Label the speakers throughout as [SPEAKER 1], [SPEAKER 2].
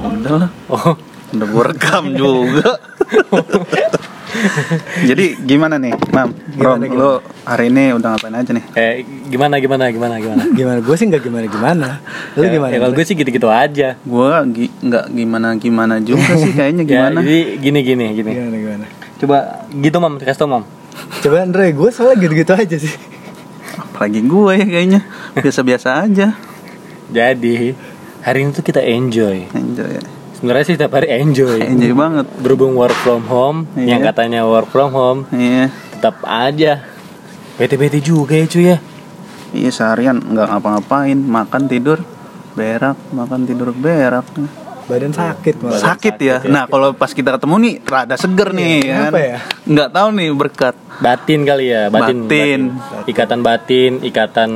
[SPEAKER 1] Udah
[SPEAKER 2] lah,
[SPEAKER 1] Oh,
[SPEAKER 2] udah gue rekam juga. Jadi gimana nih, Mam? Rom,
[SPEAKER 3] Gimana, gimana?
[SPEAKER 2] lo hari ini udah ngapain aja nih?
[SPEAKER 1] eh gimana gimana gimana gimana?
[SPEAKER 3] Gimana? Gue sih nggak gimana gimana. Lu
[SPEAKER 1] Ya,
[SPEAKER 3] gimana?
[SPEAKER 1] Ya, kalau gue sih gitu-gitu aja.
[SPEAKER 2] Gue gi nggak gimana gimana juga sih kayaknya
[SPEAKER 1] Ya,
[SPEAKER 2] gimana?
[SPEAKER 1] jadi gini gini gini.
[SPEAKER 3] Gimana gimana?
[SPEAKER 1] Coba gitu mam, kasih tau mam.
[SPEAKER 3] Coba Andre, gue soalnya gitu-gitu aja sih.
[SPEAKER 2] Apalagi gue ya kayaknya biasa-biasa aja.
[SPEAKER 1] Jadi hari ini tuh kita enjoy.
[SPEAKER 2] Enjoy ya.
[SPEAKER 1] Sebenarnya sih setiap hari enjoy.
[SPEAKER 2] Enjoy banget.
[SPEAKER 1] Berhubung work from home,
[SPEAKER 2] Iya.
[SPEAKER 1] yang katanya work from home,
[SPEAKER 2] Iya.
[SPEAKER 1] tetap aja. Bete-bete juga ya cuy ya.
[SPEAKER 2] Iya seharian nggak ngapa-ngapain, makan tidur, berak, makan tidur berak.
[SPEAKER 3] Badan sakit malah.
[SPEAKER 2] Sakit ya. Nah kalau pas kita ketemu nih rada seger nih
[SPEAKER 3] Iya,
[SPEAKER 2] kan.
[SPEAKER 3] ya?
[SPEAKER 2] Nggak tahu nih berkat.
[SPEAKER 1] Batin kali ya, batin.
[SPEAKER 2] Batin.
[SPEAKER 1] Ikatan batin, ikatan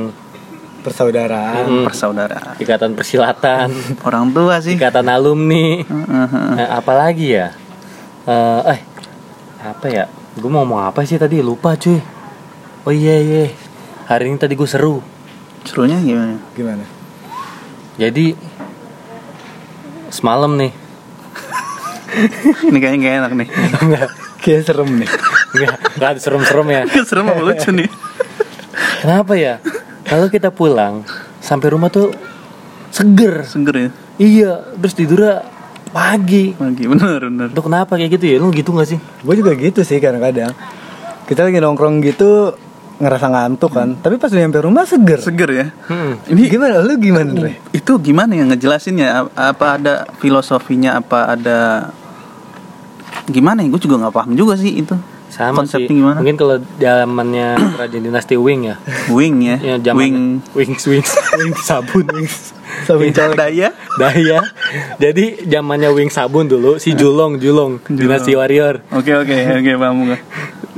[SPEAKER 3] Persaudaraan.
[SPEAKER 1] Mm.
[SPEAKER 2] Persaudaraan.
[SPEAKER 1] ikatan persilatan,
[SPEAKER 2] Orang tua sih.
[SPEAKER 1] ikatan alumni.
[SPEAKER 2] Heeh.
[SPEAKER 1] Eh, apalagi ya? Eh, eh apa ya? Gue mau ngomong apa sih tadi? Lupa cuy. Oh iya iya. Hari ini tadi gue seru.
[SPEAKER 2] Serunya gimana?
[SPEAKER 3] Gimana?
[SPEAKER 1] Jadi semalam nih.
[SPEAKER 2] Ini kayaknya gak enak nih.
[SPEAKER 1] Enggak,
[SPEAKER 3] Kayak serem nih.
[SPEAKER 1] enggak, enggak ada serem-serem ya.
[SPEAKER 2] Serem apa lucu nih.
[SPEAKER 1] Kenapa ya? Kalau kita pulang sampai rumah tuh seger.
[SPEAKER 2] Seger ya.
[SPEAKER 1] Iya, terus tidurnya pagi.
[SPEAKER 2] Pagi bener bener.
[SPEAKER 1] Itu kenapa kayak gitu ya? Lu gitu gak sih?
[SPEAKER 3] gue juga gitu sih kadang-kadang. Kita lagi nongkrong gitu ngerasa ngantuk kan. Tapi pas udah nyampe rumah seger.
[SPEAKER 2] Seger ya.
[SPEAKER 1] Hmm.
[SPEAKER 2] Ini
[SPEAKER 3] Gimana? Lu gimana, Andre?
[SPEAKER 2] itu gimana ya ngejelasinnya? Apa ada filosofinya? Apa ada gimana ya? Gue juga nggak paham juga sih itu.
[SPEAKER 1] Sama
[SPEAKER 2] Konsepnya
[SPEAKER 1] sih.
[SPEAKER 2] gimana?
[SPEAKER 1] Mungkin kalau zamannya kerajaan dinasti Wing ya.
[SPEAKER 2] Wing ya.
[SPEAKER 1] Ya, zaman
[SPEAKER 2] Wing.
[SPEAKER 1] Wings Wings Wings sabun Wings
[SPEAKER 3] Sabun colek.
[SPEAKER 2] Daya.
[SPEAKER 1] Daya. Jadi zamannya Wing sabun dulu si Julong Julong dinasti warrior.
[SPEAKER 2] Oke oke oke paham gue.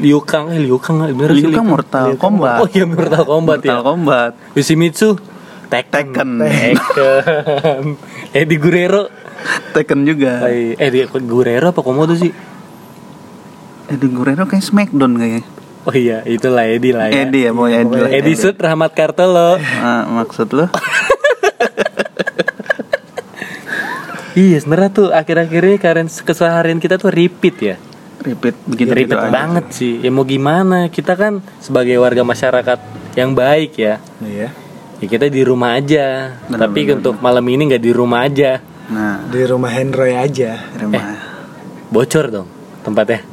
[SPEAKER 1] Liu Kang eh Liu Kang bener
[SPEAKER 2] Liu Kang Mortal Kombat.
[SPEAKER 1] Oh iya Mortal Kombat
[SPEAKER 2] Mortal
[SPEAKER 1] ya.
[SPEAKER 2] Kombat.
[SPEAKER 1] Yoshimitsu Tekken.
[SPEAKER 2] Tekken.
[SPEAKER 1] Tekken. Eddie Guerrero.
[SPEAKER 2] Tekken juga.
[SPEAKER 1] Eh, Eddie Guerrero apa Komodo sih?
[SPEAKER 2] Eddie Guerrero kayak Smackdown kayaknya.
[SPEAKER 1] Oh iya, itulah Eddie lah ya.
[SPEAKER 2] Eddie ya mau Eddie. lah.
[SPEAKER 1] Eddie Sud Rahmat Kartolo.
[SPEAKER 2] Ah, maksud lo?
[SPEAKER 1] Iya, sebenarnya tuh akhir-akhir ini karen keseharian kita tuh repeat ya.
[SPEAKER 2] Repeat begitu
[SPEAKER 1] repeat banget sih. Ya mau gimana? Kita kan sebagai warga masyarakat yang baik ya.
[SPEAKER 3] Iya.
[SPEAKER 1] Ya kita di rumah aja.
[SPEAKER 2] Benar,
[SPEAKER 1] Tapi
[SPEAKER 2] benar,
[SPEAKER 1] untuk malam ini nggak di rumah aja.
[SPEAKER 2] Nah,
[SPEAKER 3] Di rumah Hendroy aja.
[SPEAKER 2] rumah.
[SPEAKER 1] Bocor dong tempatnya.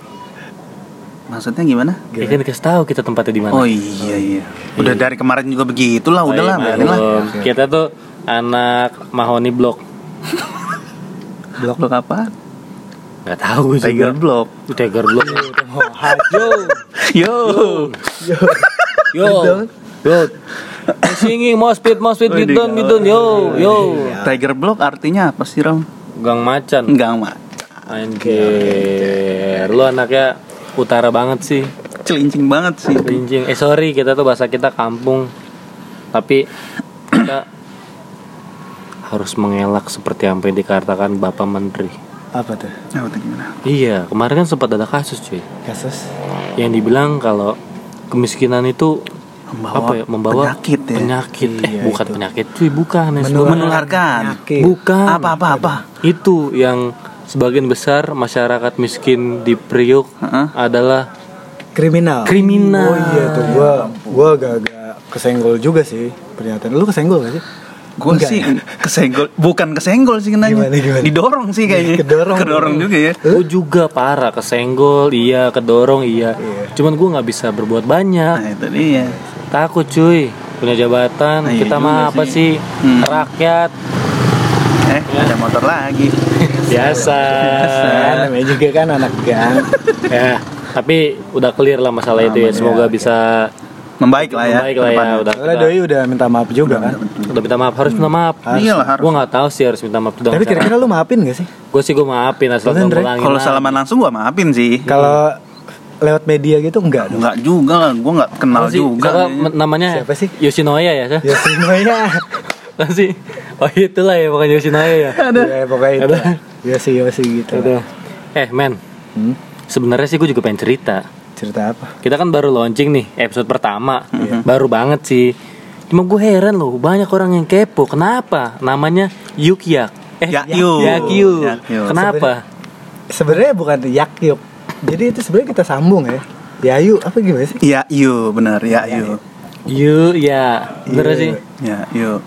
[SPEAKER 2] Maksudnya gimana?
[SPEAKER 1] Ya kan dikasih tahu kita tempatnya di mana.
[SPEAKER 2] Oh iya iya. Udah dari kemarin juga begitulah,
[SPEAKER 1] Oh,
[SPEAKER 2] udahlah,
[SPEAKER 1] iya,
[SPEAKER 2] biarin lah.
[SPEAKER 1] maklum. Kita tuh anak Mahoni Block.
[SPEAKER 2] Blok blok apa?
[SPEAKER 1] Nggak tahu juga.
[SPEAKER 2] Tiger Block.
[SPEAKER 1] Tiger Block. Yo.
[SPEAKER 2] Yo.
[SPEAKER 1] Yo. Yo. Singing more speed, more speed, bidon, bidon, yo, yo.
[SPEAKER 2] Tiger Block artinya apa sih, Rom?
[SPEAKER 1] Gang macan.
[SPEAKER 2] Enggak, Mak.
[SPEAKER 1] Anjir, lu anaknya utara banget sih.
[SPEAKER 2] Celincing banget sih.
[SPEAKER 1] Rincing. Eh sorry, kita tuh bahasa kita kampung. Tapi kita harus mengelak seperti apa yang dikatakan Bapak Menteri.
[SPEAKER 3] Apa tuh?
[SPEAKER 2] Apa tuh gimana?
[SPEAKER 1] Iya, kemarin kan sempat ada kasus cuy.
[SPEAKER 3] Kasus?
[SPEAKER 1] Yang dibilang kalau kemiskinan itu
[SPEAKER 2] Membawa
[SPEAKER 1] apa ya? Membawa
[SPEAKER 2] penyakit ya.
[SPEAKER 1] Penyakit. eh,
[SPEAKER 3] Iya,
[SPEAKER 1] bukan
[SPEAKER 3] itu.
[SPEAKER 1] penyakit cuy, bukan. sebelum-
[SPEAKER 2] Menularkan.
[SPEAKER 3] Penyakit.
[SPEAKER 1] Bukan.
[SPEAKER 2] Apa apa apa?
[SPEAKER 1] Itu yang sebagian besar masyarakat miskin di Priuk
[SPEAKER 2] Heeh.
[SPEAKER 1] adalah
[SPEAKER 3] Kriminal.
[SPEAKER 1] Kriminal.
[SPEAKER 3] Oh iya tuh gua gua agak-agak kesenggol juga sih pernyataan. Lu kesenggol gak sih?
[SPEAKER 2] Gue
[SPEAKER 3] Enggak
[SPEAKER 2] sih
[SPEAKER 3] ya?
[SPEAKER 2] kesenggol, bukan kesenggol sih kenanya.
[SPEAKER 3] Gimana, gimana?
[SPEAKER 2] Didorong sih kayaknya.
[SPEAKER 3] Kedorong.
[SPEAKER 2] Kedorong juga ya.
[SPEAKER 1] Gue juga parah kesenggol, iya kedorong, iya.
[SPEAKER 3] Iya.
[SPEAKER 1] Cuman gue nggak bisa berbuat banyak.
[SPEAKER 2] Nah, itu dia.
[SPEAKER 1] Takut cuy, punya jabatan.
[SPEAKER 2] Nah, iya
[SPEAKER 1] Kita
[SPEAKER 2] juga
[SPEAKER 1] mah apa
[SPEAKER 2] sih.
[SPEAKER 1] sih?
[SPEAKER 2] Hmm.
[SPEAKER 1] Rakyat
[SPEAKER 2] Eh, ada motor lagi.
[SPEAKER 1] Biasa.
[SPEAKER 3] Kan namanya juga kan anak gang.
[SPEAKER 1] ya, tapi udah clear lah masalah itu ya.
[SPEAKER 2] Aman,
[SPEAKER 1] Semoga
[SPEAKER 3] ya,
[SPEAKER 1] bisa
[SPEAKER 2] Membaik lah ya.
[SPEAKER 1] Membaik lah ya, udah.
[SPEAKER 3] Soalnya doi udah minta maaf juga kan.
[SPEAKER 1] udah minta maaf, harus minta maaf.
[SPEAKER 2] Iya lah harus.
[SPEAKER 1] Gue nggak tahu sih harus minta maaf dong.
[SPEAKER 3] Tapi kira-kira lu maafin gak sih?
[SPEAKER 1] gue sih gue maafin asal
[SPEAKER 2] Kalau salaman langsung gua maafin sih.
[SPEAKER 3] Kalau lewat media gitu enggak dong
[SPEAKER 2] Enggak juga lah, gue nggak kenal
[SPEAKER 1] sih?
[SPEAKER 2] juga.
[SPEAKER 1] Namanya?
[SPEAKER 3] Siapa sih?
[SPEAKER 1] Yoshinoya ya, Sah?
[SPEAKER 3] ya semuanya
[SPEAKER 1] Apa sih? Oh itulah ya, bukan Yoshinoya ya.
[SPEAKER 3] ya pokoknya itu
[SPEAKER 1] Ada.
[SPEAKER 3] Yosi Yosi gitu
[SPEAKER 1] Ada. Eh, men,
[SPEAKER 3] Hmm?
[SPEAKER 1] sebenarnya sih gue juga pengen cerita.
[SPEAKER 3] cerita apa
[SPEAKER 1] Kita kan baru launching nih episode pertama,
[SPEAKER 2] Mm-hmm.
[SPEAKER 1] baru banget sih. Cuma gue heran loh, banyak orang yang kepo. Kenapa? Namanya Yukyak. Eh,
[SPEAKER 2] Yakyu.
[SPEAKER 1] Yakyu.
[SPEAKER 2] Yakyu.
[SPEAKER 1] Kenapa?
[SPEAKER 3] sebenarnya bukan yakyuk jadi itu sebenarnya kita sambung ya Yayu apa gimana sih
[SPEAKER 2] Ya, yu benar, ya, yu.
[SPEAKER 1] Yu, ya, bener
[SPEAKER 3] Iya.
[SPEAKER 1] sih.
[SPEAKER 2] Ya, yu.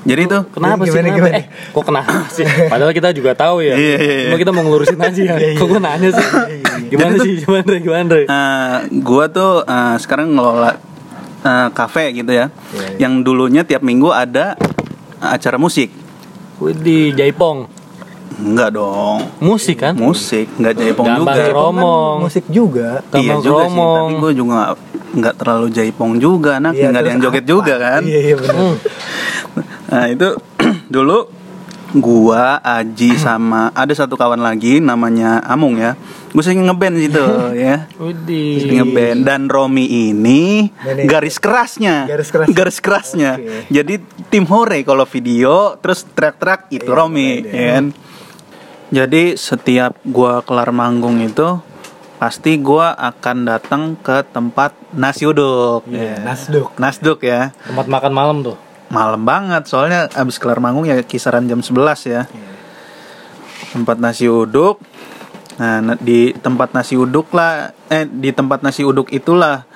[SPEAKER 2] Jadi tuh
[SPEAKER 1] Kenapa sih?
[SPEAKER 3] Gimana,
[SPEAKER 1] Kenapa?
[SPEAKER 3] gimana?
[SPEAKER 1] Eh, kok kenapa sih? Padahal kita juga tahu ya.
[SPEAKER 2] Iya, iya, iya.
[SPEAKER 1] Cuma kita mau ngelurusin aja ya. Kok gue nanya sih? Gimana
[SPEAKER 2] Jadi
[SPEAKER 1] sih? Gimana? Dre? Gimana? Dre?
[SPEAKER 2] eh, gua tuh eh, sekarang ngelola kafe gitu ya.
[SPEAKER 3] Iya, iya.
[SPEAKER 2] Yang dulunya tiap minggu ada acara musik.
[SPEAKER 1] Wih, di Jaipong.
[SPEAKER 2] Enggak dong.
[SPEAKER 1] Musik kan?
[SPEAKER 2] Musik, enggak jaipong
[SPEAKER 1] Gambang
[SPEAKER 2] juga.
[SPEAKER 1] Ro- Romong.
[SPEAKER 3] Kan musik juga
[SPEAKER 2] Iya
[SPEAKER 1] Gambang
[SPEAKER 2] juga sih,
[SPEAKER 1] Romong.
[SPEAKER 2] tapi gue juga nggak terlalu jaipong juga, anak
[SPEAKER 3] Iya,
[SPEAKER 2] nggak ada yang joget
[SPEAKER 3] apa?
[SPEAKER 2] juga kan.
[SPEAKER 3] iya iya benar
[SPEAKER 1] Hmm.
[SPEAKER 2] Nah itu dulu gua Aji sama ada satu kawan lagi namanya Amung ya. Gue sering ngeband situ ya.
[SPEAKER 1] Widih.
[SPEAKER 2] Sering ngeband dan Romi ini garis kerasnya.
[SPEAKER 3] Garis keras.
[SPEAKER 2] Garis kerasnya.
[SPEAKER 3] Oke.
[SPEAKER 2] Jadi tim hore kalau video terus track-track itu
[SPEAKER 3] Iya,
[SPEAKER 2] Romi ya kan. Jadi setiap gua kelar manggung itu pasti gua akan datang ke tempat nasi uduk.
[SPEAKER 3] Iya,
[SPEAKER 2] ya.
[SPEAKER 3] Nasduk.
[SPEAKER 2] Nasduk ya
[SPEAKER 1] Tempat makan malam tuh.
[SPEAKER 2] Malam banget soalnya abis kelar manggung ya kisaran jam 11 ya tempat nasi uduk nah na- di tempat nasi uduk lah eh di tempat nasi uduk itulah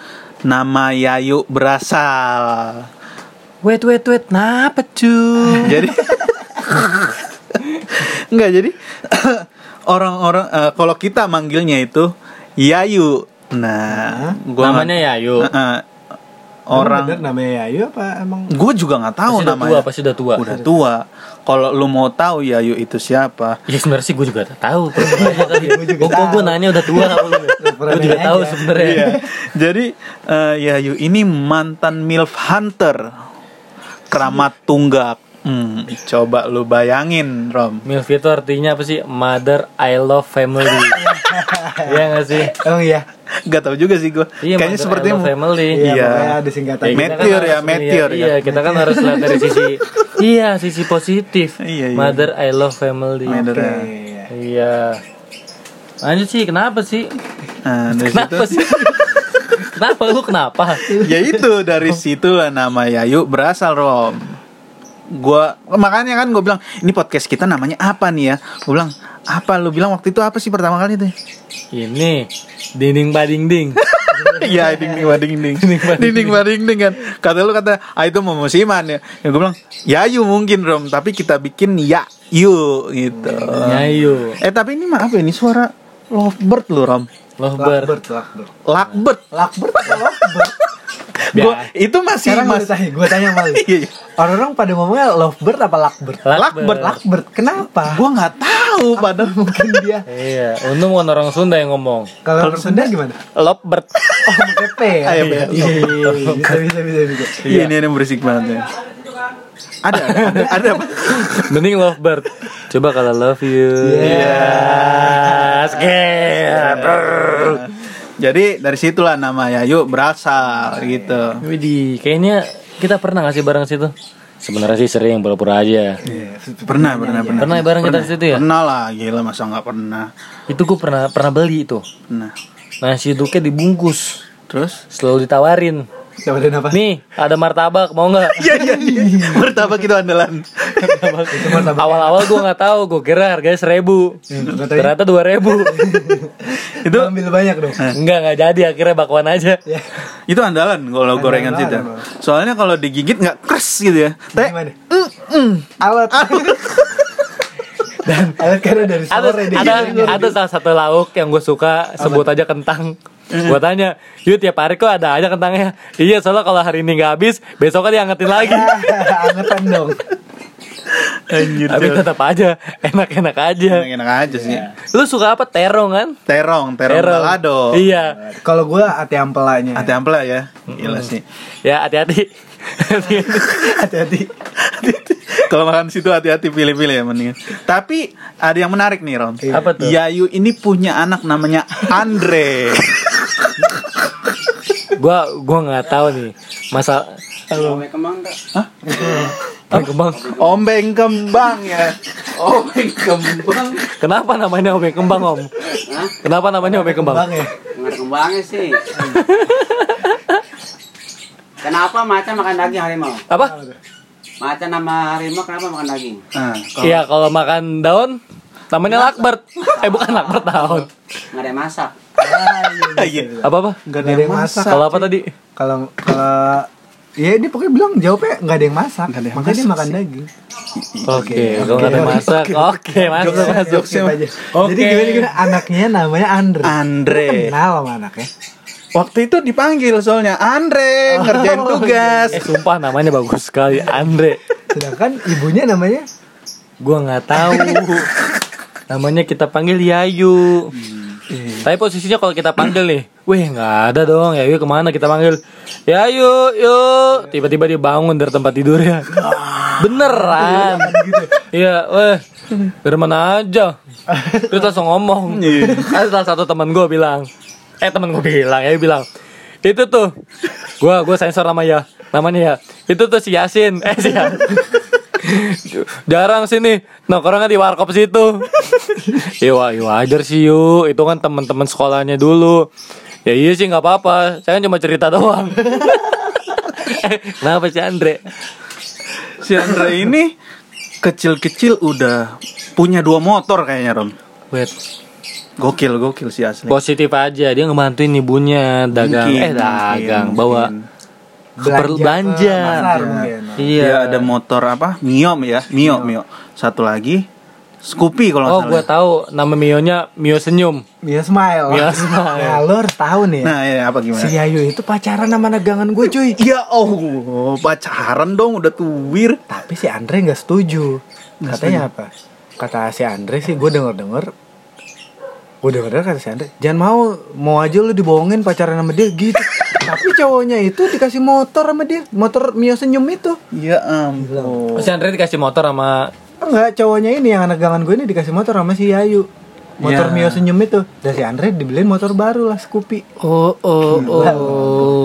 [SPEAKER 2] nama Yayu berasal
[SPEAKER 1] Wait, wait, wait. Kenapa cuy?
[SPEAKER 2] jadi enggak jadi orang-orang eh, kalau kita manggilnya itu Yayu nah gua
[SPEAKER 1] Namanya Yayu.
[SPEAKER 2] Eh, eh,
[SPEAKER 3] Orang
[SPEAKER 2] orang
[SPEAKER 3] namanya Yayu apa emang
[SPEAKER 2] gue juga nggak tahu
[SPEAKER 1] Pasti udah
[SPEAKER 2] namanya
[SPEAKER 1] tua, pasti udah tua.
[SPEAKER 2] udah tua kalau lu mau tahu Yayu itu siapa
[SPEAKER 1] Ya sebenarnya sih gue juga tahu. Gue Kok gue nanya udah tua Gue juga tahu sebenarnya.
[SPEAKER 2] Iya. Jadi eh, Yayu ini mantan milf hunter, keramat tunggak. Hmm, coba lu bayangin, Rom.
[SPEAKER 1] Milf itu artinya apa sih? Mother I love family. Iya gak sih?
[SPEAKER 3] emang iya
[SPEAKER 2] Gak tau juga sih gue.
[SPEAKER 1] Iya,
[SPEAKER 2] Kayaknya
[SPEAKER 1] mother
[SPEAKER 2] seperti
[SPEAKER 1] I love family.
[SPEAKER 3] iya
[SPEAKER 2] Iya.
[SPEAKER 3] ada singkatan
[SPEAKER 1] Ya,
[SPEAKER 2] Meteor
[SPEAKER 1] kan
[SPEAKER 2] ya, meteor ya.
[SPEAKER 1] Iya, kita kan harus lihat dari sisi Iya, sisi positif.
[SPEAKER 2] Iya, iya.
[SPEAKER 1] Mother I love family.
[SPEAKER 2] Mother,
[SPEAKER 3] Oke.
[SPEAKER 2] ya.
[SPEAKER 1] Iya. Lanjut sih, kenapa sih?
[SPEAKER 2] Nah, situ,
[SPEAKER 1] Kenapa sih? kenapa lu kenapa?
[SPEAKER 2] ya itu dari situ lah nama Yayu berasal, Rom. Gua makanya kan gue bilang ini podcast kita namanya apa nih ya? Gue bilang apa? Lu bilang waktu itu apa sih pertama kali itu?
[SPEAKER 1] Ini dinding bading ding.
[SPEAKER 2] Iya dinding bading ding dinding bading ding kan kata lu kata ah itu mau musiman ya ya gue bilang Yayu mungkin rom tapi kita bikin ya yu gitu
[SPEAKER 1] Nyayu.
[SPEAKER 2] eh tapi ini mah apa ini suara lovebird lu rom
[SPEAKER 1] Lovebird.
[SPEAKER 2] Lovebird
[SPEAKER 3] Lakbert apa Lovebird
[SPEAKER 2] gua itu masih
[SPEAKER 3] sekarang gue
[SPEAKER 2] mas
[SPEAKER 3] tanya gue tanya malu
[SPEAKER 2] Iya, iya.
[SPEAKER 3] orang-orang pada ngomongnya Lovebird apa Lakbert
[SPEAKER 2] Lakbert.
[SPEAKER 3] Lakbert kenapa?
[SPEAKER 2] Gua nggak tahu padahal.
[SPEAKER 3] mungkin dia?
[SPEAKER 1] Iya, untung bukan orang Sunda yang ngomong.
[SPEAKER 3] kalau orang Sunda gimana?
[SPEAKER 1] Lovebird.
[SPEAKER 3] oh pakai P ya?
[SPEAKER 2] Ah, iya,
[SPEAKER 3] iya iya, bisa bisa bisa bisa
[SPEAKER 2] iya ini ini berisik banget ya. Ada ada, ada. Apa
[SPEAKER 1] Mending lovebird. Coba kalau love you.
[SPEAKER 3] Iya.
[SPEAKER 1] Yes.
[SPEAKER 2] Jadi dari situlah nama Yayu berasal gitu
[SPEAKER 1] Widih, kayaknya kita pernah ngasih bareng situ. Sebenarnya sih sering pura-pura aja.
[SPEAKER 3] Iya,
[SPEAKER 2] pernah pernah pernah
[SPEAKER 1] Pernah ya bareng kita di situ ya?
[SPEAKER 2] pernah lah gila masa nggak pernah
[SPEAKER 1] Itu gue pernah pernah beli itu.
[SPEAKER 2] nah
[SPEAKER 1] Nasi uduknya dibungkus,
[SPEAKER 2] terus
[SPEAKER 1] selalu ditawarin.
[SPEAKER 3] Dapatin apa
[SPEAKER 1] Nih, ada martabak, mau nggak?
[SPEAKER 2] Iya iya iya. Martabak itu andalan.
[SPEAKER 1] Awal-awal gue nggak taw, gue kira harganya seribu,
[SPEAKER 3] tahu ya.
[SPEAKER 1] ternyata dua ribu.
[SPEAKER 3] itu ambil banyak dong
[SPEAKER 1] Enggak nggak jadi, akhirnya bakwan aja.
[SPEAKER 3] ya
[SPEAKER 2] itu andalan kalau
[SPEAKER 3] Andalan
[SPEAKER 2] gorengan situ.
[SPEAKER 3] Bang.
[SPEAKER 2] Soalnya kalau digigit nggak keras gitu ya. Teh.
[SPEAKER 3] gimana alat dan alat karena dari
[SPEAKER 1] ada
[SPEAKER 3] sore dia
[SPEAKER 1] ada ada salah satu lauk yang gue suka sebut aja kentang
[SPEAKER 2] Eh.
[SPEAKER 1] gue tanya yuk tiap hari kok ada aja kentangnya iya soalnya kalau hari ini nggak habis besoknya diangetin lagi
[SPEAKER 3] angetan dong
[SPEAKER 2] Anjir.
[SPEAKER 1] tapi tetap aja enak-enak aja
[SPEAKER 2] enak aja sih.
[SPEAKER 1] lu suka apa terong kan
[SPEAKER 2] Terong, terong, balado.
[SPEAKER 1] iya
[SPEAKER 3] kalau gue ati ampelanya
[SPEAKER 2] Hati ampela ya. Gila sih.
[SPEAKER 1] ya hati-hati
[SPEAKER 3] hati-hati
[SPEAKER 2] Kalau makan situ hati-hati pilih-pilih ya mendingan. Tapi ada yang menarik nih Ron.
[SPEAKER 1] Apa tuh?
[SPEAKER 2] Yayu ini punya anak namanya Andre.
[SPEAKER 1] gua gua nggak tahu nih masa
[SPEAKER 4] kembang enggak?
[SPEAKER 1] Obeng kembang
[SPEAKER 2] Ombeng kembang ya. Ombeng kembang.
[SPEAKER 1] kenapa namanya obeng kembang om
[SPEAKER 4] Hah?
[SPEAKER 1] kenapa namanya obeng kembang
[SPEAKER 3] Bang ya.
[SPEAKER 4] Kembangnya sih. Kenapa macan makan daging harimau?
[SPEAKER 1] apa
[SPEAKER 4] Macan sama harimau kenapa makan daging?
[SPEAKER 2] Nah,
[SPEAKER 1] Iya kalau makan daun namanya lakbert eh bukan lakbert daun
[SPEAKER 4] Nggak ada yang masak.
[SPEAKER 2] iya.
[SPEAKER 1] apa apa
[SPEAKER 2] Gak
[SPEAKER 3] Nggak ada yang masak.
[SPEAKER 1] kalau apa tadi
[SPEAKER 3] Kalau kalau Ya dia pokoknya bilang jawabnya nggak ada yang masak,
[SPEAKER 2] Nggak ada yang
[SPEAKER 3] makanya dia
[SPEAKER 2] masak
[SPEAKER 3] makan
[SPEAKER 2] sih.
[SPEAKER 3] daging.
[SPEAKER 1] oke kalau nggak ada yang masak oke masuk
[SPEAKER 2] Jokesnya-
[SPEAKER 1] masuk
[SPEAKER 3] Skip aja.
[SPEAKER 1] Oke.
[SPEAKER 3] Jadi gimana gimana anaknya namanya Andre.
[SPEAKER 2] Andre.
[SPEAKER 3] Lu Kenal sama anaknya.
[SPEAKER 2] Waktu itu dipanggil soalnya Andre ngerjain
[SPEAKER 3] Oh,
[SPEAKER 2] tugas.
[SPEAKER 1] eh sumpah namanya bagus sekali Andre
[SPEAKER 3] Sedangkan ibunya namanya
[SPEAKER 1] gua nggak tahu namanya kita panggil Yayu tapi posisinya kalau kita panggil nih weh nggak ada dong. Yayu ke mana kita panggil? Yayu yuk tiba-tiba dia bangun dari tempat tidurnya. Beneran. Iya weh. Dari mana aja? Terus langsung ngomong. Ada salah satu teman gue bilang. Eh teman gue bilang ya bilang itu tuh. Gue gue sensor namanya. Namanya ya. Itu tuh si Yasin. Eh si Yasin. Jarang sini nongkrongnya di warkop situ. Iya iya wajar sih yuk itu kan teman-teman sekolahnya dulu. Ya iya sih nggak apa-apa. Saya kan cuma cerita doang. Eh, kenapa sih Andre?
[SPEAKER 2] Si Andre ini kecil-kecil udah punya dua motor kayaknya Rom.
[SPEAKER 1] wait
[SPEAKER 2] Gokil gokil sih asli.
[SPEAKER 1] positif aja. Dia ngebantuin ibunya dagang.
[SPEAKER 2] Mungkin,
[SPEAKER 1] eh dagang.
[SPEAKER 2] mungkin,
[SPEAKER 1] bawa
[SPEAKER 2] mungkin.
[SPEAKER 1] Belanja
[SPEAKER 3] pasar mungkin.
[SPEAKER 1] iya
[SPEAKER 2] Dia ada motor apa? Mio ya, Mio, Mio. Satu lagi Scoopy kalau
[SPEAKER 1] oh gue tahu nama Mionya Mio senyum
[SPEAKER 3] Mia Smile.
[SPEAKER 1] Mia Smile.
[SPEAKER 3] Nah, lo harus tahu nih.
[SPEAKER 2] Nah, ya apa gimana?
[SPEAKER 3] Si Yayu itu pacaran sama negangan gue cuy.
[SPEAKER 2] Ya oh, pacaran dong udah tuwir.
[SPEAKER 3] Tapi si Andre nggak setuju. Katanya apa? Kata si Andre sih gue denger denger. Gue denger kata si Andre, jangan mau mau aja lu dibohongin pacaran sama dia gitu. Tapi cowoknya itu dikasih motor sama dia, motor Mio senyum itu.
[SPEAKER 2] Ya ampun.
[SPEAKER 1] si Andre dikasih motor sama
[SPEAKER 3] Enggak, cowoknya ini yang anak gangan gue ini dikasih motor sama si Yayu. Motor
[SPEAKER 2] Ya.
[SPEAKER 3] Mio senyum itu. Dan si Andre dibeliin motor baru lah, Scoopy.
[SPEAKER 1] oh oh oh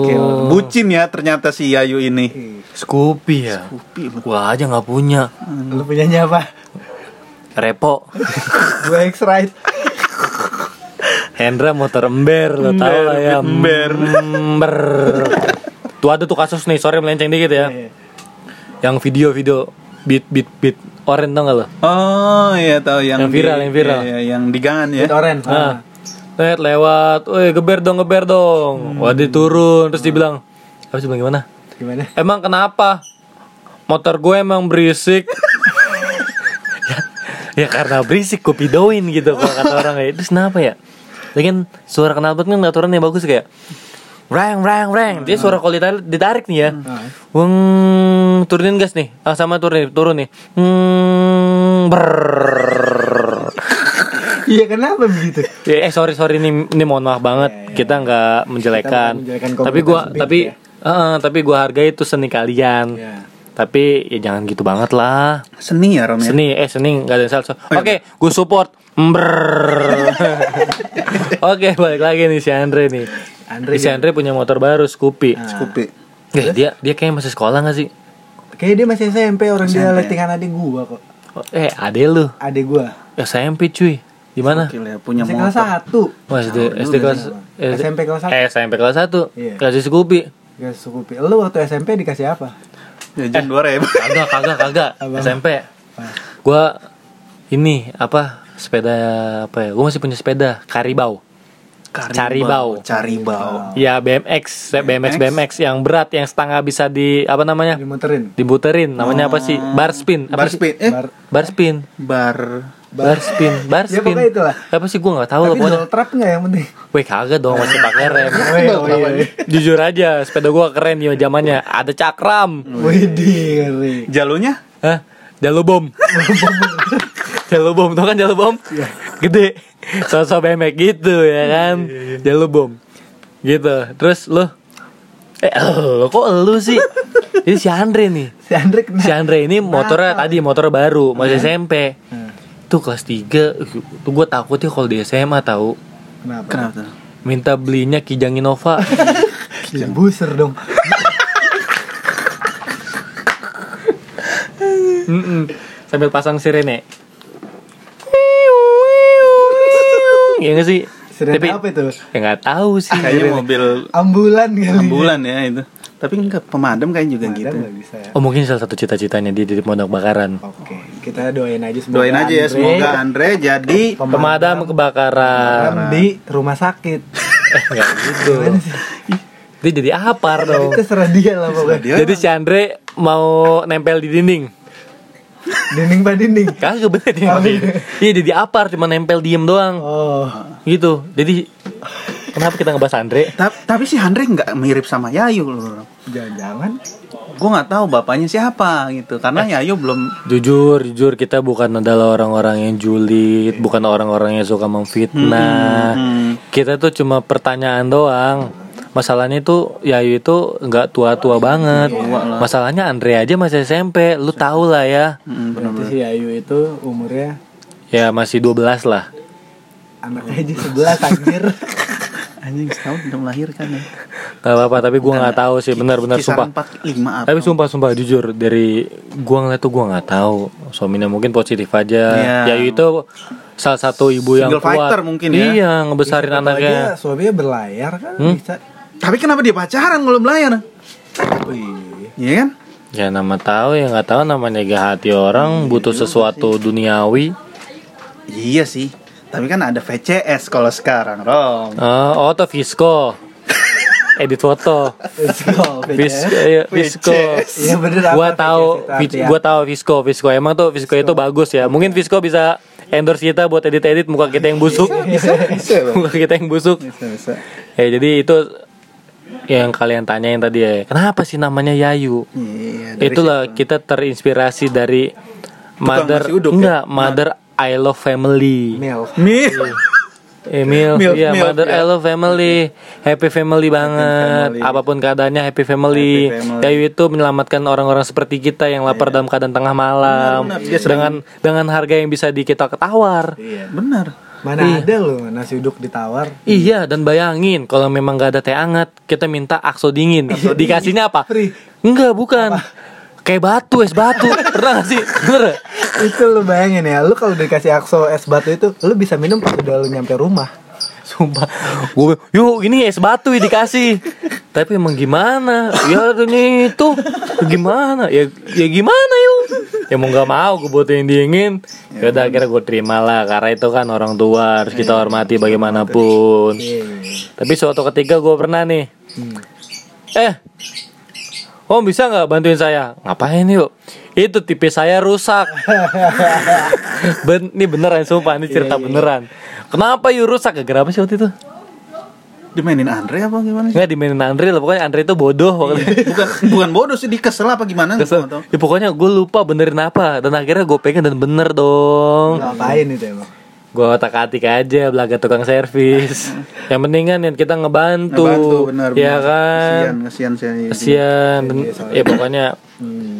[SPEAKER 2] Oke, bucin ya ternyata si Yayu ini.
[SPEAKER 1] Scoopy ya gua aja nggak punya
[SPEAKER 3] Lu punyanya apa?
[SPEAKER 1] repo
[SPEAKER 3] gue X-Ride.
[SPEAKER 1] Hendra motor ember lo tau lah ya
[SPEAKER 2] ember.
[SPEAKER 1] ember tuh ada tuh kasus nih sorry melenceng dikit ya yang video-video beat beat beat oren tau gak lo
[SPEAKER 2] Oh iya tahu yang
[SPEAKER 1] Yang viral, yang viral.
[SPEAKER 2] iya, yang di gangan ya.
[SPEAKER 3] Itu oren.
[SPEAKER 1] Nah, Net lewat, woi geber dong geber dong. Wah dia turun terus dibilang, apa sih bilang gimana?
[SPEAKER 3] Gimana?
[SPEAKER 1] Emang kenapa? Motor gue emang berisik. ya, ya karena berisik gue videoin gitu kalau kata orang kayak terus kenapa ya? Lagian suara knalpot kan aturannya bagus kayak Rang, rang, rang. Dia suara kalau ditarik, ditarik nih ya. Weng, turunin gas nih. Ah, sama turun nih, turun nih. Hmm.
[SPEAKER 3] Iya kenapa begitu?
[SPEAKER 1] Ya, eh sorry sorry ini ini mohon maaf banget kita nggak menjelekan.
[SPEAKER 3] Kita menjelekan
[SPEAKER 1] tapi gua tapi
[SPEAKER 3] beat,
[SPEAKER 1] eh, tapi gua hargai itu seni kalian.
[SPEAKER 3] Ya.
[SPEAKER 1] Tapi ya jangan gitu banget lah.
[SPEAKER 2] Seni ya Rom ya.
[SPEAKER 1] Seni eh seni nggak ada yang salah. Oke, gue support. Oke, balik lagi nih si Andre nih.
[SPEAKER 3] Andre
[SPEAKER 1] si Andre punya motor baru Scoopy.
[SPEAKER 2] Scoopy.
[SPEAKER 1] Eh, dia dia kayak masih sekolah gak sih?
[SPEAKER 3] Kayaknya dia masih SMP orang dia
[SPEAKER 2] SMP.
[SPEAKER 3] lettingan adik gua kok.
[SPEAKER 1] Oh, eh, ade lu.
[SPEAKER 3] Adik gua.
[SPEAKER 1] SMP cuy. Di mana?
[SPEAKER 2] Ya, punya
[SPEAKER 3] Masih kelas
[SPEAKER 2] motor.
[SPEAKER 3] 1.
[SPEAKER 1] Wah, SD, SD kelas
[SPEAKER 3] SMP kelas satu.
[SPEAKER 1] Eh, SMP kelas 1.
[SPEAKER 3] Iya.
[SPEAKER 1] Kasih Scoopy.
[SPEAKER 3] Gak sukupi. Lu waktu SMP dikasih apa?
[SPEAKER 2] Jajan dua ribu.
[SPEAKER 1] Kagak, kagak, kagak.
[SPEAKER 3] Abang.
[SPEAKER 1] SMP. Gua ini apa? Sepeda apa ya? Gua masih punya sepeda Karibau. Caribau.
[SPEAKER 2] Caribau.
[SPEAKER 1] Ya BMX, BMX, BMX yang berat yang setengah bisa di apa namanya?
[SPEAKER 3] Dimuterin.
[SPEAKER 1] Dibuterin. Namanya apa sih? Bar spin. Apa
[SPEAKER 2] Bar
[SPEAKER 1] sih?
[SPEAKER 2] speed. Eh,
[SPEAKER 3] Bar.
[SPEAKER 1] Bar spin.
[SPEAKER 2] bar.
[SPEAKER 1] Bar spin, bar
[SPEAKER 3] Ya,
[SPEAKER 1] spin.
[SPEAKER 3] pokoknya itulah.
[SPEAKER 1] Apa sih gua nggak tahu lah
[SPEAKER 3] Tapi
[SPEAKER 1] pokoknya.
[SPEAKER 3] dual trap nggak yang penting?
[SPEAKER 1] Weh kagak dong masih pakai rem.
[SPEAKER 3] Oh, iya, oh, iya.
[SPEAKER 1] Jujur aja, sepeda gua keren ya zamannya. Ada cakram.
[SPEAKER 3] Ngeri.
[SPEAKER 2] Jalurnya?
[SPEAKER 1] Hah? Jalo bom. Jalo bom, tau kan jalo bom? Gede. Sosok BMX gitu ya kan. Jalo bom. Gitu. Terus lu Eh, lo kok lu sih? Ini si Andre nih.
[SPEAKER 3] Si Andre kena.
[SPEAKER 1] Si Andre ini motornya tadi motor baru, masih SMP. Tuh kelas 3 Tuh gue takut ya kalau di SMA tahu
[SPEAKER 3] Kenapa?
[SPEAKER 2] Kenapa?
[SPEAKER 1] Minta belinya Kijang Innova
[SPEAKER 3] Ya, buser dong.
[SPEAKER 1] Mm-mm. Sambil pasang sirene. Ya nggak sih?
[SPEAKER 3] Sirene
[SPEAKER 1] Tapi
[SPEAKER 3] apa itu?
[SPEAKER 1] ya nggak tahu sih.
[SPEAKER 2] Kayaknya mobil
[SPEAKER 3] Ambulan kali.
[SPEAKER 2] ambulan ya itu. Tapi enggak pemadam kayak juga
[SPEAKER 3] Ada
[SPEAKER 2] gitu.
[SPEAKER 3] bisa ya?
[SPEAKER 1] Oh mungkin salah satu cita-citanya dia jadi pondok bakaran.
[SPEAKER 3] Oke, kita doain aja semoga
[SPEAKER 2] Doain aja ya
[SPEAKER 3] Andre
[SPEAKER 2] semoga Andre jadi
[SPEAKER 1] Pemadam kebakaran.
[SPEAKER 3] di rumah sakit.
[SPEAKER 1] Eh nggak gitu. Dia jadi apar dong.
[SPEAKER 3] Terserah dia lah pokoknya.
[SPEAKER 1] Jadi si Andre mau nempel di dinding.
[SPEAKER 3] Dinding pak dinding.
[SPEAKER 1] Kagak bener dia.
[SPEAKER 3] Oh, iya.
[SPEAKER 1] Iya jadi apar cuma nempel diem doang.
[SPEAKER 3] Oh,
[SPEAKER 1] Gitu. Jadi kenapa kita ngebahas Andre?
[SPEAKER 2] Ta- tapi si Andre nggak mirip sama Yayu loh.
[SPEAKER 3] jangan-jangan
[SPEAKER 2] Gue nggak tahu bapaknya siapa gitu karena Yayu belum
[SPEAKER 1] Jujur, jujur kita bukan adalah orang-orang yang julid, bukan orang-orang yang suka memfitnah.
[SPEAKER 2] Hmm.
[SPEAKER 1] Kita tuh cuma pertanyaan doang. Masalahnya itu Yayu itu nggak tua-tua banget. Masalahnya Andre aja masih SMP, lu tau lah ya.
[SPEAKER 2] Hmm, bener.
[SPEAKER 3] berarti si Ayu itu umurnya
[SPEAKER 1] Ya masih 12 lah.
[SPEAKER 3] anaknya aja sebelas anjir.
[SPEAKER 2] anjing setahun udah melahirkan ya.
[SPEAKER 1] Gak apa-apa, tapi gua nggak tahu sih, benar-benar sumpah.
[SPEAKER 2] Kisaran 45 apa?
[SPEAKER 1] Tapi sumpah sumpah jujur dari gua ngeliat tuh gua nggak tahu. Suaminya mungkin positif aja.
[SPEAKER 2] Iya.
[SPEAKER 1] Yayu itu salah satu ibu yang
[SPEAKER 2] Single
[SPEAKER 1] kuat.
[SPEAKER 2] mungkin ya.
[SPEAKER 1] Iya, ngebesarin
[SPEAKER 3] tahu
[SPEAKER 1] anaknya.
[SPEAKER 3] aja Suaminya berlayar kan
[SPEAKER 1] Hmm?
[SPEAKER 3] bisa.
[SPEAKER 2] Tapi kenapa dia pacaran kalau belayar?
[SPEAKER 3] Wih.
[SPEAKER 2] Iya kan?
[SPEAKER 1] Ya nama tahu ya nggak tahu namanya gak hati orang butuh sesuatu duniawi.
[SPEAKER 2] Iya sih. Tapi kan ada VCS kalau sekarang, Rom.
[SPEAKER 1] Ah, oh tuh Visco. Edit foto.
[SPEAKER 3] Let's go.
[SPEAKER 1] Vis,
[SPEAKER 3] BTS.
[SPEAKER 1] iya, Visco.
[SPEAKER 3] Iya bener
[SPEAKER 1] Gua tahu, gua tahu Visco, Visco. Emang tuh Visco itu bagus ya. Mungkin Visco bisa endorse kita buat edit-edit muka kita yang busuk. muka kita yang busuk.
[SPEAKER 2] Bisa, bisa.
[SPEAKER 1] Ya jadi itu yang kalian tanyain tadi ya. Kenapa sih namanya Yayu?
[SPEAKER 2] Iya,
[SPEAKER 1] Itulah
[SPEAKER 2] situ.
[SPEAKER 1] kita terinspirasi dari mother
[SPEAKER 2] nasi uduk ya?
[SPEAKER 1] enggak, mother I love family.
[SPEAKER 3] Milf.
[SPEAKER 2] Mil.
[SPEAKER 1] Emil,
[SPEAKER 2] Milf,
[SPEAKER 1] iya
[SPEAKER 2] milf,
[SPEAKER 1] mother
[SPEAKER 2] ya.
[SPEAKER 1] I love family, happy family banget.
[SPEAKER 2] family.
[SPEAKER 1] Apa pun keadaannya happy family.
[SPEAKER 2] Happy family.
[SPEAKER 1] Yayu itu menyelamatkan orang-orang seperti kita yang lapar dalam keadaan tengah malam
[SPEAKER 2] Benar, benar.
[SPEAKER 1] Dengan dengan harga yang bisa di kita ketawar.
[SPEAKER 3] Iya.
[SPEAKER 2] Benar.
[SPEAKER 3] Mana
[SPEAKER 1] Iya.
[SPEAKER 3] ada loh nasi uduk ditawar.
[SPEAKER 1] Iya dan bayangin kalau memang gak ada teh hangat kita minta akso dingin dikasihnya apa?
[SPEAKER 3] Free.
[SPEAKER 1] Enggak bukan kayak batu es batu pernah gak sih bener
[SPEAKER 3] itu lu bayangin ya, lu kalau dikasih akso es batu itu, lu bisa minum pas udah lu nyampe rumah.
[SPEAKER 1] Sumpah. Gue yuk ini es batu ya dikasih. Tapi emang gimana? Ya ini itu. Gimana? Ya ya gimana yuk? Ya mau nggak mau gue buatin dingin. Ya udah akhirnya gue terima lah karena itu kan orang tua harus kita hormati bagaimanapun. Tapi suatu ketika gue pernah nih eh Om bisa nggak bantuin saya? Ngapain yuk? Itu TV saya rusak. ben, ini beneran sumpah, ini cerita beneran. Kenapa yuk rusak? Gara apa sih waktu itu?
[SPEAKER 2] Dimainin Andre apa gimana sih?
[SPEAKER 1] Nggak dimainin Andre lah, pokoknya Andre itu bodoh pokoknya.
[SPEAKER 2] bukan bukan bodoh sih dia kesel apa gimana
[SPEAKER 1] Kesel. Ya, pokoknya gue lupa benerin apa Dan akhirnya gue pengen dan bener dong
[SPEAKER 3] Ngapain itu emang?
[SPEAKER 1] Gue otak atik aja belaga tukang servis Yang penting kan yang kita ngebantu,
[SPEAKER 2] Ngebantu benar
[SPEAKER 1] Ya
[SPEAKER 2] benar.
[SPEAKER 1] kan
[SPEAKER 2] saya.
[SPEAKER 1] Kasian Dan- Ya pokoknya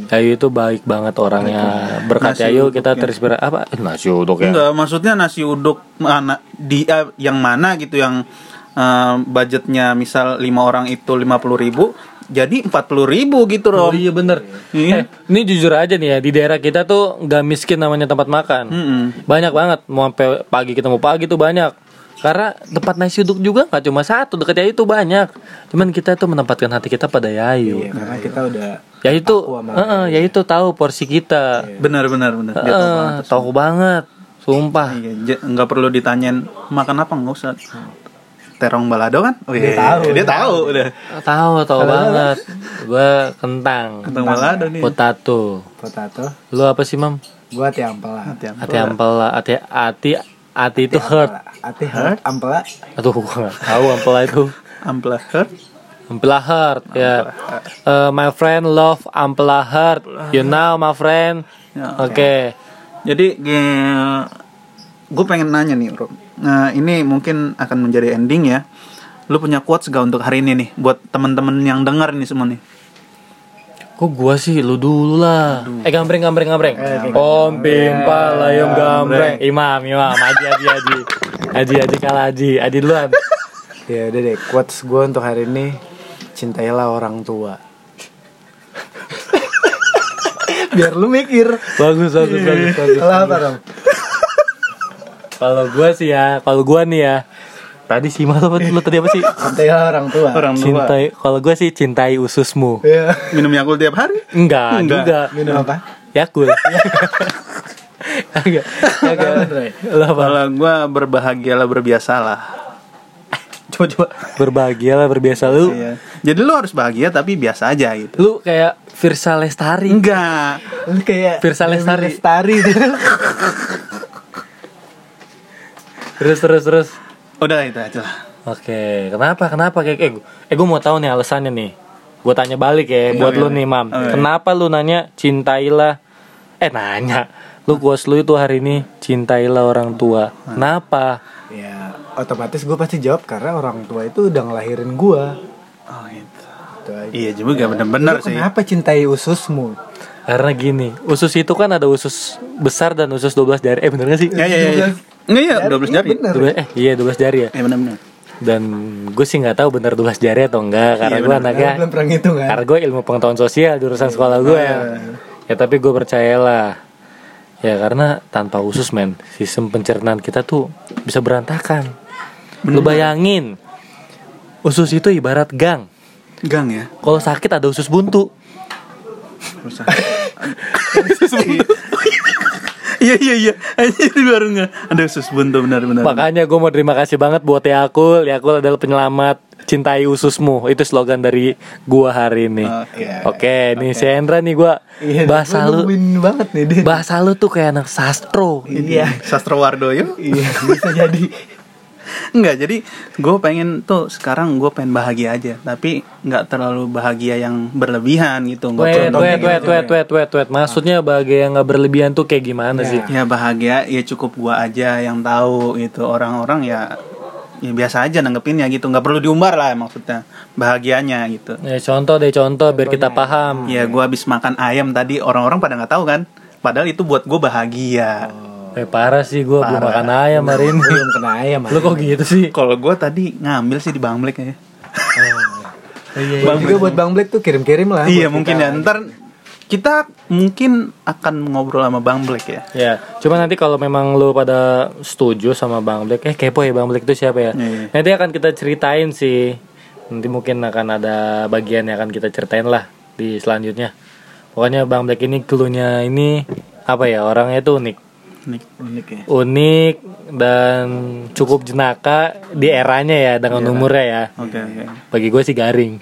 [SPEAKER 1] Ayu itu baik banget orangnya Berkat
[SPEAKER 2] Nasi
[SPEAKER 1] Ayu kita
[SPEAKER 2] ya.
[SPEAKER 1] terinspirasi Apa? Eh, Nasi uduk ya
[SPEAKER 2] Enggak, maksudnya nasi uduk mana di eh, yang mana gitu yang eh, budgetnya misal lima orang itu lima puluh ribu jadi empat puluh ribu gitu
[SPEAKER 1] Oh
[SPEAKER 2] Rom.
[SPEAKER 1] iya bener
[SPEAKER 2] Iya.
[SPEAKER 1] Eh, Ini jujur aja nih ya Di daerah kita tuh Gak miskin namanya tempat makan
[SPEAKER 2] Mm-mm.
[SPEAKER 1] Banyak banget Mau sampai pagi ketemu pagi tuh banyak Karena tempat nasi uduk juga nggak cuma satu Dekat Yayu tuh banyak Cuman kita tuh menempatkan hati kita pada Yayu
[SPEAKER 3] Iya, karena kita udah
[SPEAKER 1] Ya itu
[SPEAKER 3] Aku sama
[SPEAKER 1] Heeh, Ya itu tahu porsi kita
[SPEAKER 2] Benar benar benar. Dia tahu banget.
[SPEAKER 1] Tahu banget Sumpah
[SPEAKER 2] Iya, nggak perlu ditanyain makan apa nggak usah. Terong balado kan? Oh,
[SPEAKER 3] Dia
[SPEAKER 2] iya.
[SPEAKER 3] tahu,
[SPEAKER 2] Dia
[SPEAKER 3] dia
[SPEAKER 2] tahu udah.
[SPEAKER 1] Tahu tahu banget Gue kentang
[SPEAKER 2] Terong balado nih.
[SPEAKER 1] Potato
[SPEAKER 3] potato.
[SPEAKER 1] Lu apa sih mam?
[SPEAKER 3] Gua hati ampela.
[SPEAKER 2] Hati
[SPEAKER 1] Hati ampela Hati Hati Hati itu hurt
[SPEAKER 3] Hati hurt ampela.
[SPEAKER 1] Aduh gue gak tahu ampela itu
[SPEAKER 2] Ampela hurt.
[SPEAKER 1] Ampela heart ya. Eh, my friend love ampela heart. You know my friend.
[SPEAKER 2] Ya,
[SPEAKER 1] Oke.
[SPEAKER 2] Jadi gue pengen nanya nih, Rom. Nah, ini mungkin akan menjadi ending ya. Lu punya quotes gak untuk hari ini nih buat teman-teman yang dengar ini semua nih?
[SPEAKER 1] Kok gua sih lu dulu lah. Eh gambreng gambreng gambreng. Om pimpa layom gambreng. Imam imam. Aji aji aji. Aji aji kalah aji. Aji duluan.
[SPEAKER 3] Ya udah deh, quotes gue untuk hari ini cintailah orang tua. Biar lu mikir.
[SPEAKER 1] Bagus, bagus, bagus, bagus.
[SPEAKER 3] Lah apa dong?
[SPEAKER 1] Kalau gua sih ya, kalau gua nih ya. Tadi sih malah apa lu tadi apa sih?
[SPEAKER 3] Cintailah orang tua.
[SPEAKER 2] Orang tua.
[SPEAKER 1] Cintai, kalau gua sih cintai ususmu.
[SPEAKER 3] Iya.
[SPEAKER 2] Minum Yakult tiap hari?
[SPEAKER 1] Enggak,
[SPEAKER 2] Enggak.
[SPEAKER 1] juga.
[SPEAKER 3] Minum apa?
[SPEAKER 1] Yakul. Agak. Agak.
[SPEAKER 2] Kalau gue berbahagialah berbiasalah.
[SPEAKER 1] Coba coba. Berbahagialah berbiasa lu.
[SPEAKER 2] Iya. Jadi lu harus bahagia tapi biasa aja gitu.
[SPEAKER 1] Lu kayak Virsa Lestari.
[SPEAKER 2] Enggak.
[SPEAKER 3] Lu kayak
[SPEAKER 1] Firsa Lestari.
[SPEAKER 3] Lestari.
[SPEAKER 1] Terus terus terus.
[SPEAKER 2] Udah itu aja lah.
[SPEAKER 1] Oke, kenapa? Kenapa kayak eh, eh gue mau tahu nih alasannya nih. Gue tanya balik ya buat
[SPEAKER 2] Oke.
[SPEAKER 1] lu nih, Mam.
[SPEAKER 2] Oke.
[SPEAKER 1] Kenapa lu nanya cintailah eh nanya. Lu kuas lu itu hari ini cintailah orang tua. Kenapa?
[SPEAKER 3] ya, otomatis gue pasti jawab karena orang tua itu udah ngelahirin gue.
[SPEAKER 2] Oh gitu.
[SPEAKER 3] Aja.
[SPEAKER 2] Iya juga bener-bener
[SPEAKER 3] Lu
[SPEAKER 2] sih.
[SPEAKER 3] Kenapa cintai ususmu?
[SPEAKER 1] Karena gini, usus itu kan ada usus besar dan usus 12 jari. Eh bener gak sih?
[SPEAKER 2] Ya ya ya. ya. Enggak ya, 12 jari.
[SPEAKER 3] bener.
[SPEAKER 1] 12 eh iya 12 jari ya.
[SPEAKER 2] Ya benar-benar.
[SPEAKER 1] Dan gue sih nggak tahu bener 12 jari atau enggak karena
[SPEAKER 2] Iya,
[SPEAKER 1] gue
[SPEAKER 2] bener.
[SPEAKER 1] anaknya
[SPEAKER 3] Belum pernah ngitung kan?
[SPEAKER 1] Karena gue ilmu pengetahuan sosial jurusan sekolah gue ya. Ya tapi gue percayalah. Ya karena tanpa usus men, sistem pencernaan kita tuh bisa berantakan. Lu bayangin, usus itu ibarat gang.
[SPEAKER 2] Gang ya.
[SPEAKER 1] Kalau sakit ada usus buntu.
[SPEAKER 2] Rusak. Iya iya iya. Anjir baru nggak. Ada usus buntu benar-benar.
[SPEAKER 1] Makanya gue mau terima kasih banget buat Yakul. Yakul adalah penyelamat. Cintai ususmu. Itu slogan dari gua hari ini.
[SPEAKER 2] Oke.
[SPEAKER 1] Oke, nih si Hendra nih gua
[SPEAKER 3] Iya,
[SPEAKER 1] bahasa lu
[SPEAKER 3] banget nih dia.
[SPEAKER 1] bahasa lu tuh kayak anak sastro.
[SPEAKER 3] Iya.
[SPEAKER 2] Sastrowardoyo.
[SPEAKER 3] Iya, bisa jadi.
[SPEAKER 2] Enggak, jadi gue pengen tuh sekarang gue pengen bahagia aja, tapi nggak terlalu bahagia yang berlebihan gitu. nggak
[SPEAKER 1] Wait,
[SPEAKER 2] perlu
[SPEAKER 1] wait,
[SPEAKER 2] gitu.
[SPEAKER 1] wait, wait, wait, wait, wait. Maksudnya bahagia yang nggak berlebihan tuh kayak gimana
[SPEAKER 3] Ya.
[SPEAKER 1] sih?
[SPEAKER 2] Ya bahagia ya cukup gua aja yang tahu gitu. Orang-orang ya ya biasa aja nanggepinnya gitu, nggak perlu diumbar lah maksudnya bahagianya gitu.
[SPEAKER 1] Ya contoh deh contoh biar kita paham.
[SPEAKER 2] Ya gua habis makan ayam tadi orang-orang pada nggak tahu kan, padahal itu buat gue bahagia.
[SPEAKER 1] Eh parah sih gue belum makan ayam hari ini.
[SPEAKER 3] Belum kena ayam.
[SPEAKER 1] Lu kok gitu sih?
[SPEAKER 2] Kalau gua tadi ngambil sih di Bang Black ya.
[SPEAKER 3] Bang juga buat Bang Black tuh kirim-kirim lah.
[SPEAKER 2] Iya mungkin
[SPEAKER 3] kita.
[SPEAKER 2] ya ntar kita mungkin akan ngobrol sama Bang Black ya.
[SPEAKER 1] Ya, cuma nanti kalau memang lu pada setuju sama Bang Black, eh kepo ya Bang Black itu siapa ya?
[SPEAKER 2] Iya.
[SPEAKER 1] Nanti akan kita ceritain sih. Nanti mungkin akan ada bagian yang akan kita ceritain lah di selanjutnya. Pokoknya Bang Black ini cluenya ini apa ya? Orangnya itu unik.
[SPEAKER 2] Nih.
[SPEAKER 3] Unik ya.
[SPEAKER 1] Unik dan cukup jenaka di eranya ya dengan umurnya ya.
[SPEAKER 2] Oke oke.
[SPEAKER 1] Bagi gue sih garing.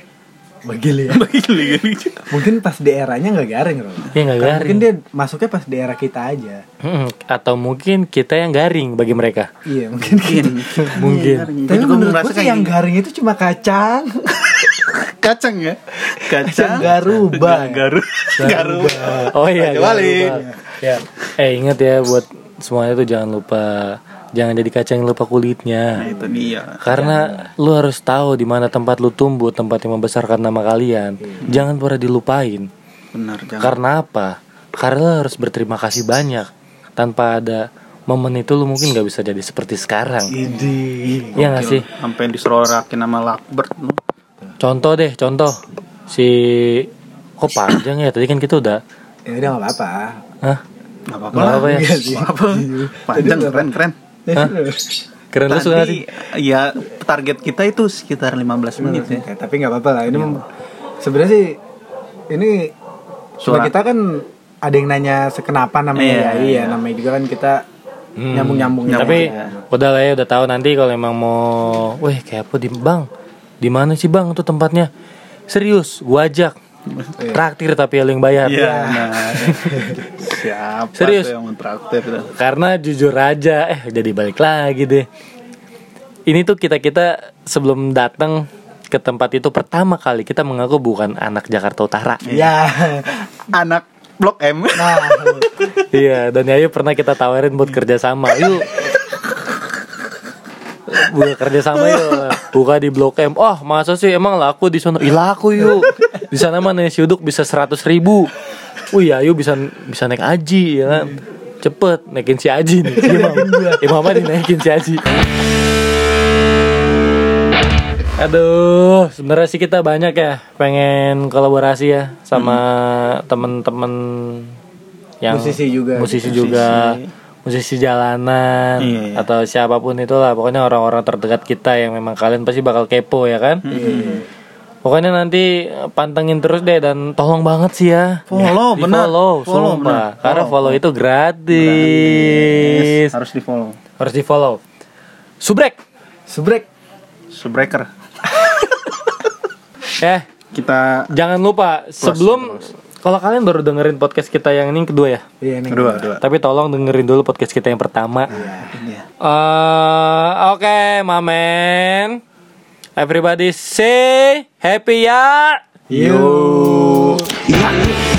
[SPEAKER 3] Bagi lu ya.
[SPEAKER 2] Begini
[SPEAKER 3] Mungkin pas di eranya nggak garing loh.
[SPEAKER 1] Iya nggak garing.
[SPEAKER 3] Mungkin dia masuknya pas di era kita aja.
[SPEAKER 1] Atau mungkin kita yang garing bagi mereka.
[SPEAKER 3] Iya mungkin.
[SPEAKER 1] Mungkin.
[SPEAKER 3] Tapi
[SPEAKER 2] juga
[SPEAKER 3] menurut gue sih yang garing itu cuma kacang.
[SPEAKER 2] kacang ya. Kacang.
[SPEAKER 3] Garuba.
[SPEAKER 2] Garu. Garuba.
[SPEAKER 1] Oh iya, lupa. Ya. Eh ingat ya buat semuanya tuh jangan lupa jangan jadi kacang yang lupa kulitnya.
[SPEAKER 2] Nah, itu dia.
[SPEAKER 1] Karena lu harus tahu di mana tempat lu tumbuh, tempat yang membesarkan nama kalian. Jangan pernah dilupain.
[SPEAKER 2] Benar jangan.
[SPEAKER 1] Karena apa? Karena lu harus berterima kasih banyak. Tanpa ada momen itu lu mungkin nggak bisa jadi seperti sekarang. Iya gak sih?
[SPEAKER 2] Sampai diserorakin sama Lakbert lu.
[SPEAKER 1] Contoh deh, contoh si kok panjang ya? Tadi kan kita udah,
[SPEAKER 3] Ya udah nggak apa-apa.
[SPEAKER 1] hah?
[SPEAKER 2] Gak apa-apa
[SPEAKER 1] Nggak
[SPEAKER 2] lah.
[SPEAKER 1] apa ya?
[SPEAKER 3] Iya sih.
[SPEAKER 2] Nggak apa. Panjang keren keren.
[SPEAKER 1] Hah? Keren lu suka nggak sih?
[SPEAKER 2] Ya target kita itu sekitar 15 menit ya.
[SPEAKER 3] Ya, tapi nggak apa-apa lah. Ini mem- sebenarnya sih ini
[SPEAKER 2] Suara.
[SPEAKER 3] kita kan ada yang nanya sekenapa namanya
[SPEAKER 2] Iya,
[SPEAKER 3] ya. Iya,
[SPEAKER 2] iya.
[SPEAKER 3] namanya juga kan kita
[SPEAKER 1] Hmm.
[SPEAKER 3] nyambung-nyambung.
[SPEAKER 1] Tapi
[SPEAKER 2] ya.
[SPEAKER 1] udah lah ya udah tahu nanti kalau emang mau, weh kayak apa di bang? Di mana sih bang tuh tempatnya? Serius, gua ajak. Traktir tapi yang bayar.
[SPEAKER 2] Iya. Nah. Siapa
[SPEAKER 1] Serius?
[SPEAKER 2] yang mau traktir tuh?
[SPEAKER 1] Karena jujur aja, eh jadi balik lagi deh. Ini tuh kita kita sebelum datang ke tempat itu pertama kali kita mengaku bukan anak Jakarta Utara.
[SPEAKER 3] Ya.
[SPEAKER 2] Anak Blok M.
[SPEAKER 3] Nah,
[SPEAKER 1] Iya, dan Yayu pernah kita tawarin buat kerja sama. Yuk. Buka kerja sama yuk. Buka di Blok M. Oh, masa sih emang laku di sana? Ih, laku yuk. Di sana mah nasi uduk bisa 100 ribu. Wih, Yayu bisa bisa naik aji ya kan. Cepet naikin si Aji nih. Si Imam. Imam apa dinaikin si Aji. Aduh, sebenarnya sih kita banyak ya pengen kolaborasi ya sama temen-temen yang
[SPEAKER 3] Musisi juga.
[SPEAKER 1] musisi juga, musisi jalanan
[SPEAKER 2] Iya, iya.
[SPEAKER 1] atau siapa pun itulah, pokoknya orang-orang terdekat kita yang memang kalian pasti bakal kepo ya kan? Pokoknya nanti pantengin terus deh dan tolong banget sih ya.
[SPEAKER 2] Follow,
[SPEAKER 1] Di
[SPEAKER 2] benar.
[SPEAKER 1] Follow,
[SPEAKER 2] Follow,
[SPEAKER 1] sumpah.
[SPEAKER 2] benar.
[SPEAKER 1] Karena
[SPEAKER 2] Follow,
[SPEAKER 1] follow itu gratis.
[SPEAKER 2] Harus di follow.
[SPEAKER 1] Harus di follow. Subrek.
[SPEAKER 3] Subrek.
[SPEAKER 2] Subreaker.
[SPEAKER 1] Eh,
[SPEAKER 2] Kita
[SPEAKER 1] Jangan lupa sebelum kalau kalian baru dengerin podcast kita yang ini kedua ya.
[SPEAKER 3] Iya ini.
[SPEAKER 2] kedua, kedua.
[SPEAKER 1] Tapi tolong dengerin dulu podcast kita yang pertama.
[SPEAKER 2] Iya.
[SPEAKER 1] Eh, oke, mamen. Everybody say happy ya.
[SPEAKER 3] Yuk.
[SPEAKER 2] Iya.